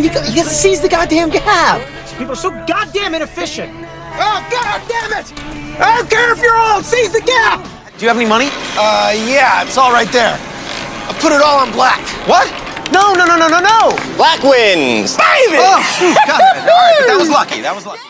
on, you, got, you gotta seize the goddamn gap. People are so goddamn inefficient. Oh, god damn it! I don't care if you're old, seize the gap! Do you have any money? Uh, yeah, it's all right there. I put it all on black. What? No, no, no, no, no, no. Black wins. Baby! Oh, God. All right, but that was lucky. That was lucky.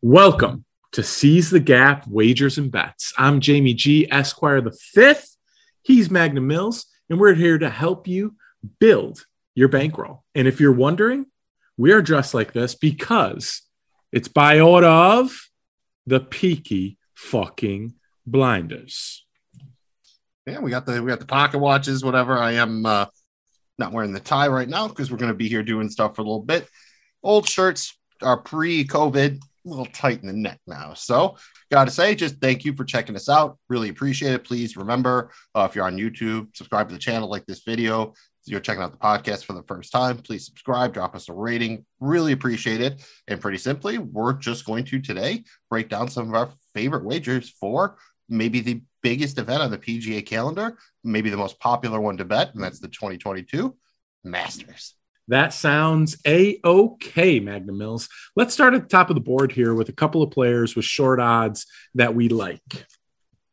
Welcome to Seize the Gap Wagers and Bets. I'm Jamie G. Esquire the fifth. He's Magnum Mills, and we're here to help you build your bankroll. And if you're wondering, we are dressed like this because it's by order of the Peaky fucking Blinders. Yeah, we got the we got the pocket watches, whatever. I am uh, not wearing the tie right now because we're going to be here doing stuff for a little bit. Old shirts are pre-COVID, a little tight in the neck now. So, got to say, just thank you for checking us out. Really appreciate it. Please remember, uh, if you're on YouTube, subscribe to the channel, like this video. You're checking out the podcast for the first time, please subscribe, drop us a rating. Really appreciate it. And pretty simply, we're just going to today break down some of our favorite wagers for maybe the biggest event on the PGA calendar, maybe the most popular one to bet, and that's the 2022 Masters. That sounds a okay, Magnum Mills. Let's start at the top of the board here with a couple of players with short odds that we like.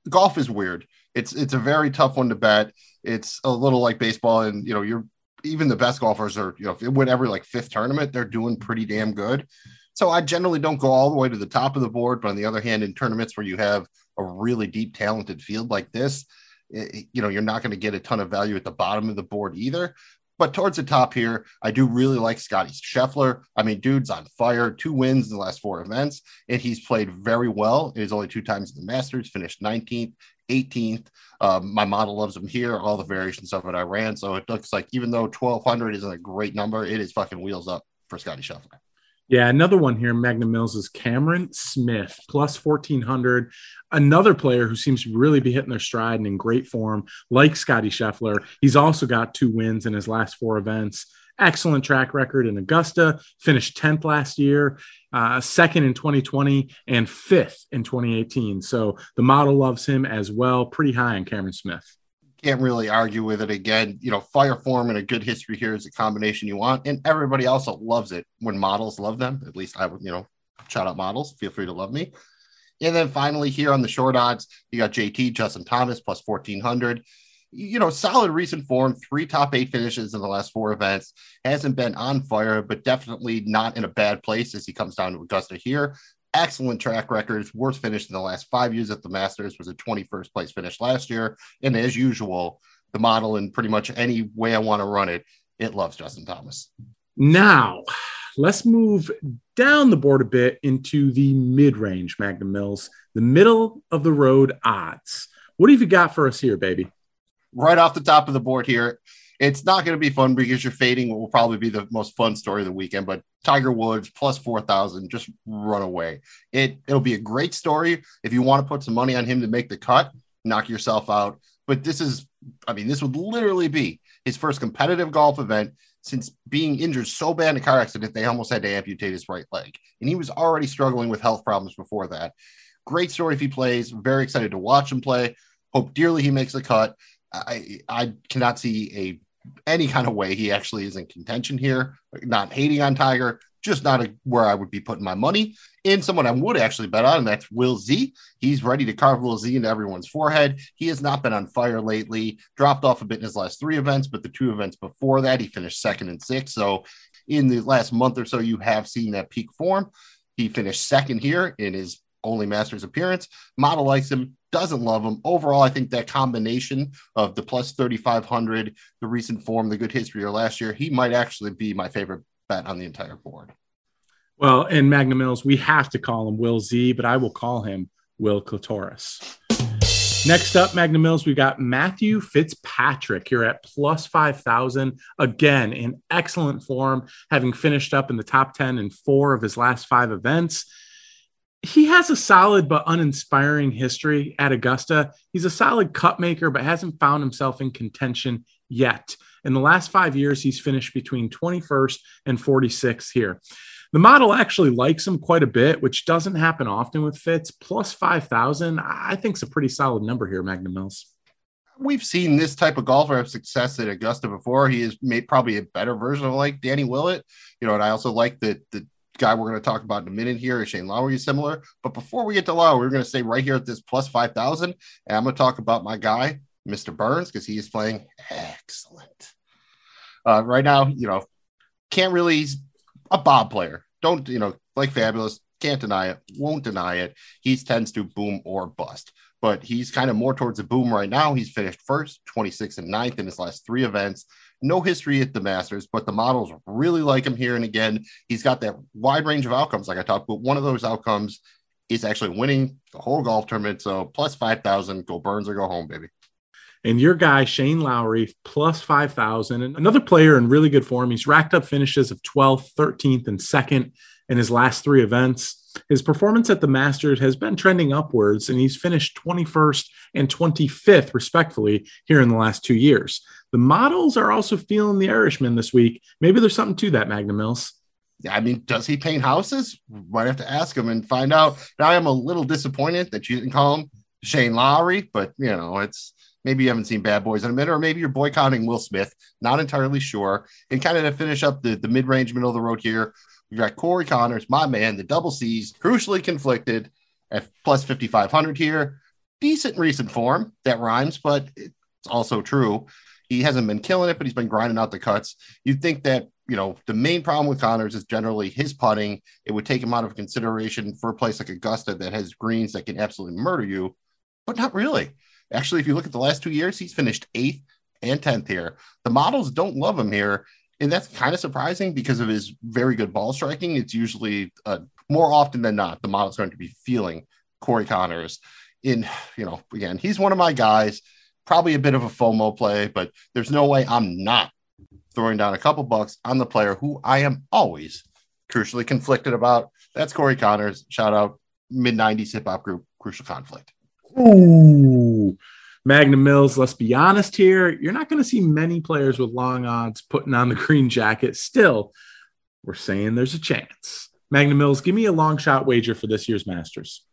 Golf is weird. It's it's a very tough one to bet. It's a little like baseball, and you know, you're even the best golfers are, you know, if it win every like fifth tournament, they're doing pretty damn good. So I generally don't go all the way to the top of the board, but on the other hand, in tournaments where you have a really deep, talented field like this, it, you know, you're not going to get a ton of value at the bottom of the board either. But towards the top here, I do really like Scotty Scheffler. I mean, dude's on fire, two wins in the last four events, and he's played very well. He's only two times in the Masters, finished 19th, 18th. Um, my model loves him here, all the variations of it I ran. So it looks like even though 1200 isn't a great number, it is fucking wheels up for Scotty Scheffler. Yeah, another one here, Magnum Mills is Cameron Smith, plus 1400. Another player who seems to really be hitting their stride and in great form, like Scotty Scheffler. He's also got two wins in his last four events. Excellent track record in Augusta, finished 10th last year, uh, second in 2020, and fifth in 2018. So the model loves him as well. Pretty high on Cameron Smith can't really argue with it again. You know, fire form and a good history here is a combination you want, and everybody also loves it when models love them. At least I would, you know, shout out models. Feel free to love me. And then finally, here on the short odds, you got JT Justin Thomas plus 1400. You know, solid recent form, three top eight finishes in the last four events. Hasn't been on fire, but definitely not in a bad place as he comes down to Augusta here excellent track records. Worst finish in the last five years at the Masters was a 21st place finish last year. And as usual, the model in pretty much any way I want to run it, it loves Justin Thomas. Now, let's move down the board a bit into the mid range Magnum Mills, the middle of the road odds. What have you got for us here, baby? Right off the top of the board here, it's not going to be fun because you're fading will probably be the most fun story of the weekend. But Tiger Woods plus 4,000, just run away. It, it'll be a great story. If you want to put some money on him to make the cut, knock yourself out. But this is, I mean, this would literally be his first competitive golf event since being injured so bad in a car accident, they almost had to amputate his right leg. And he was already struggling with health problems before that. Great story if he plays. Very excited to watch him play. Hope dearly he makes the cut. I, I cannot see a any kind of way he actually is in contention here. Not hating on Tiger, just not a, where I would be putting my money. In someone I would actually bet on, and that's Will Z. He's ready to carve Will Z into everyone's forehead. He has not been on fire lately, dropped off a bit in his last three events, but the two events before that, he finished second and sixth. So in the last month or so, you have seen that peak form. He finished second here in his only Masters appearance. Model likes him, doesn't love him. Overall, I think that combination of the plus 3,500, the recent form, the good history of last year, he might actually be my favorite bet on the entire board. Well, in Magnum Mills, we have to call him Will Z, but I will call him Will Clitoris. Next up, Magnum Mills, we've got Matthew Fitzpatrick here at plus 5,000. Again, in excellent form, having finished up in the top 10 in four of his last five events he has a solid but uninspiring history at Augusta. He's a solid cut maker, but hasn't found himself in contention yet. In the last five years, he's finished between 21st and 46th here. The model actually likes him quite a bit, which doesn't happen often with Fitz. Plus 5,000, I think is a pretty solid number here, Magnum Mills. we've seen this type of golfer have success at Augusta before. He is made probably a better version of like Danny Willett, you know. And I also like that the guy we're going to talk about in a minute here is Shane Lowry is similar. But before we get to Lowry, we're going to stay right here at this plus five thousand, and I'm going to talk about my guy, Mr. Burns, because he is playing excellent uh, right now. You know, can't really he's a Bob player. Don't you know like fabulous? Can't deny it. Won't deny it. He tends to boom or bust but he's kind of more towards the boom right now. He's finished first, 26th and 9th in his last three events. No history at the Masters, but the models really like him here. And again, he's got that wide range of outcomes, like I talked, but one of those outcomes is actually winning the whole golf tournament. So plus 5,000, go Burns or go home, baby. And your guy, Shane Lowry, plus 5,000. And another player in really good form. He's racked up finishes of 12th, 13th, and 2nd in his last three events. His performance at the Masters has been trending upwards, and he's finished 21st and 25th, respectfully, here in the last two years. The models are also feeling the Irishman this week. Maybe there's something to that, Magnum Mills. Yeah, I mean, does he paint houses? Might have to ask him and find out. Now, I am a little disappointed that you didn't call him Shane Lowry, but you know, it's maybe you haven't seen Bad Boys in a minute, or maybe you're boycotting Will Smith. Not entirely sure. And kind of to finish up the, the mid range, middle of the road here, We've got Corey Conners, my man, the double C's, crucially conflicted at plus 5,500 here. Decent recent form that rhymes, but it's also true. He hasn't been killing it, but he's been grinding out the cuts. You'd think that, you know, the main problem with Conners is generally his putting. It would take him out of consideration for a place like Augusta that has greens that can absolutely murder you, but not really. Actually, if you look at the last two years, he's finished eighth and 10th here. The models don't love him here and that's kind of surprising because of his very good ball striking. It's usually uh, more often than not the model's going to be feeling Corey Conners. In you know, again, he's one of my guys. Probably a bit of a FOMO play, but there's no way I'm not throwing down a couple bucks on the player who I am always crucially conflicted about. That's Corey Conners. Shout out mid 90s hip hop group Crucial Conflict. Ooh. Magnum Mills, let's be honest here, you're not going to see many players with long odds putting on the green jacket. Still, we're saying there's a chance. Magnum Mills, give me a long shot wager for this year's Masters.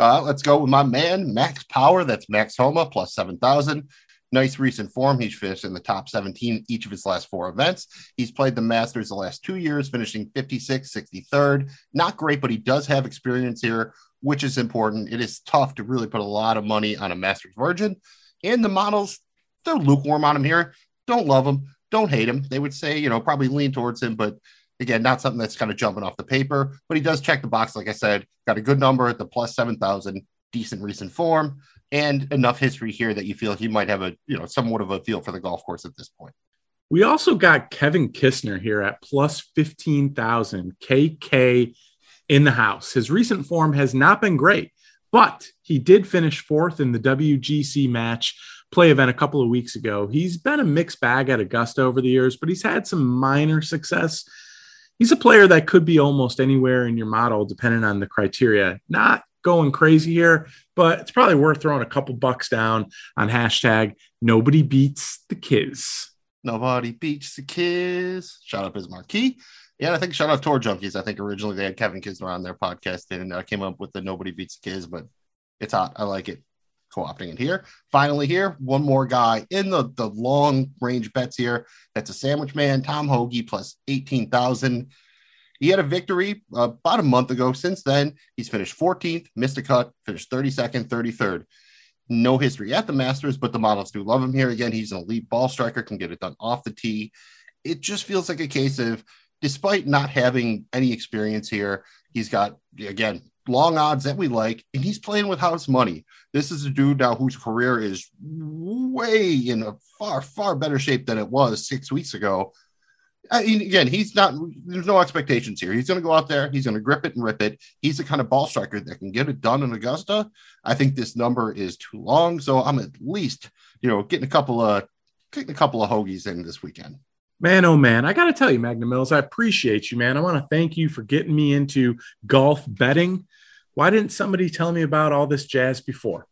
Uh, let's go with my man, Max Power. That's Max Homa plus 7,000. Nice recent form. He's finished in the top 17 each of his last four events. He's played the Masters the last two years, finishing 56, 63rd. Not great, but he does have experience here which is important. It is tough to really put a lot of money on a Masters Virgin. And the models, they're lukewarm on him here. Don't love him. Don't hate him. They would say, you know, probably lean towards him, but again, not something that's kind of jumping off the paper. But he does check the box, like I said, got a good number at the plus 7,000, decent recent form, and enough history here that you feel he might have a, you know, somewhat of a feel for the golf course at this point. We also got Kevin Kisner here at plus 15,000, KK in the house. His recent form has not been great, but he did finish fourth in the WGC match play event a couple of weeks ago. He's been a mixed bag at Augusta over the years, but he's had some minor success. He's a player that could be almost anywhere in your model, depending on the criteria. Not going crazy here, but it's probably worth throwing a couple bucks down on hashtag nobody beats the kids. Nobody beats the kids. Shout out his marquee. Yeah, I think shout out Tour Junkies. I think originally they had Kevin Kisner on their podcast and uh, came up with the Nobody Beats the Kids, but it's hot. I like it. Co-opting it here. Finally, here one more guy in the the long range bets here. That's a sandwich man, Tom Hoge plus eighteen thousand. He had a victory uh, about a month ago. Since then, he's finished 14th, missed a cut, finished 32nd, 33rd. No history at the Masters, but the models do love him here. Again, he's an elite ball striker, can get it done off the tee. It just feels like a case of despite not having any experience here, he's got, again, long odds that we like, and he's playing with house money. This is a dude now whose career is way in a far, far better shape than it was six weeks ago. I mean, again, he's not, there's no expectations here. He's going to go out there, he's going to grip it and rip it. He's the kind of ball striker that can get it done in Augusta. I think this number is too long. So I'm at least, you know, getting a couple of, getting a couple of hoagies in this weekend. Man, oh man, I got to tell you, Magnum Mills, I appreciate you, man. I want to thank you for getting me into golf betting. Why didn't somebody tell me about all this jazz before?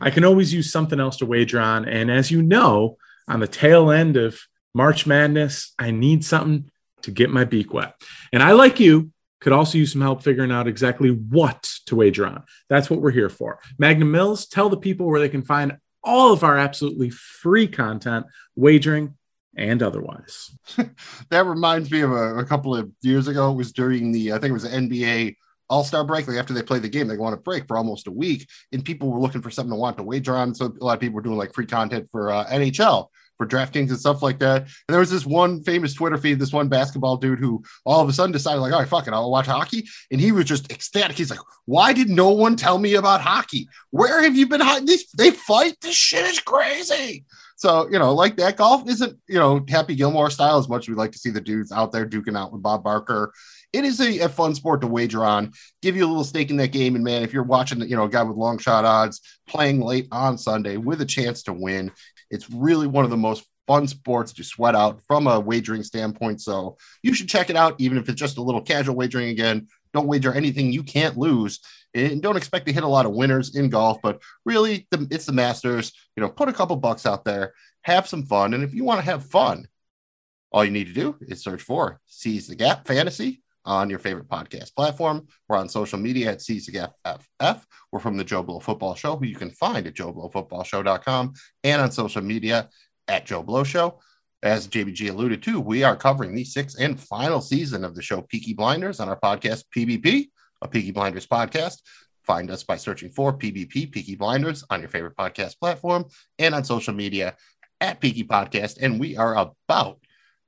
I can always use something else to wager on. And as you know, on the tail end of March Madness, I need something to get my beak wet. And I, like you, could also use some help figuring out exactly what to wager on. That's what we're here for. Magnum Mills, tell the people where they can find all of our absolutely free content, wagering and otherwise. that reminds me of a, a, couple of years ago. It was during the, I think it was NBA All Star break. Like after they played the game, they want to break for almost a week, and people were looking for something to want to wager on. So a lot of people were doing like free content for uh, NHL for DraftKings and stuff like that. And there was this one famous Twitter feed, this one basketball dude who all of a sudden decided, like, all right, fuck it, I'll watch hockey. And he was just ecstatic. He's like, why did no one tell me about hockey? Where have you been? Hiding? These they fight. This shit is crazy. So, you know, like that golf isn't, you know, Happy Gilmore style as much as we like to see the dudes out there duking out with Bob Barker. It is a, a, fun sport to wager on, give you a little stake in that game. And man, if you're watching, you know, a guy with long shot odds playing late on Sunday with a chance to win, it's really one of the most fun sports to sweat out from a wagering standpoint. So you should check it out, even if it's just a little casual wagering again. Don't wager anything you can't lose. And don't expect to hit a lot of winners in golf, but really, the, it's the Masters. You know, put a couple bucks out there, have some fun. And if you want to have fun, all you need to do is search for Seize the Gap Fantasy on your favorite podcast platform. We're on social media at Seize the Gap FF. We're from the Joe Blow Football Show, who you can find at joeblowfootballshow.com and on social media at Joe Blow Show. As JBG alluded to, we are covering the sixth and final season of the show Peaky Blinders on our podcast PBP, a Peaky Blinders podcast. Find us by searching for PBP, Peaky Blinders, on your favorite podcast platform and on social media at Peaky Podcast. And we are about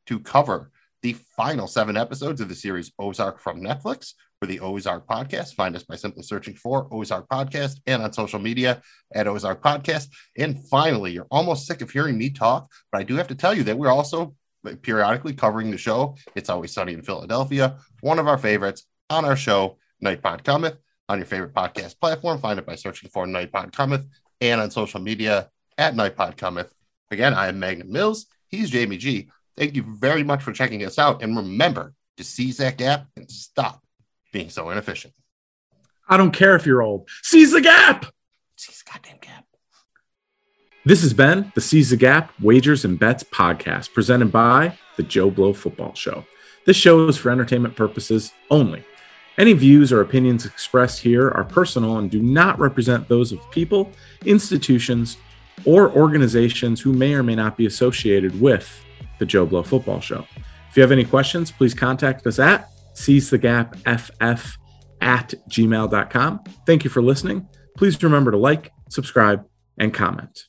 to cover the final seven episodes of the series Ozark from Netflix for the Ozark Podcast. Find us by simply searching for Ozark Podcast and on social media at Ozark Podcast. And finally, you're almost sick of hearing me talk, but I do have to tell you that we're also periodically covering the show. It's always sunny in Philadelphia, one of our favorites on our show, Night Pod Cometh, on your favorite podcast platform. Find it by searching for Night Pod Cometh and on social media at Night Pod Cometh. Again, I am Magnum Mills. He's Jamie G. Thank you very much for checking us out. And remember to seize that gap and stop being so inefficient. I don't care if you're old. Seize the gap. Seize the goddamn gap. This has been the Seize the Gap Wagers and Bets podcast presented by the Joe Blow Football Show. This show is for entertainment purposes only. Any views or opinions expressed here are personal and do not represent those of people, institutions, or organizations who may or may not be associated with the Joe Blow Football Show. If you have any questions, please contact us at seizethegapff at gmail.com. Thank you for listening. Please remember to like, subscribe, and comment.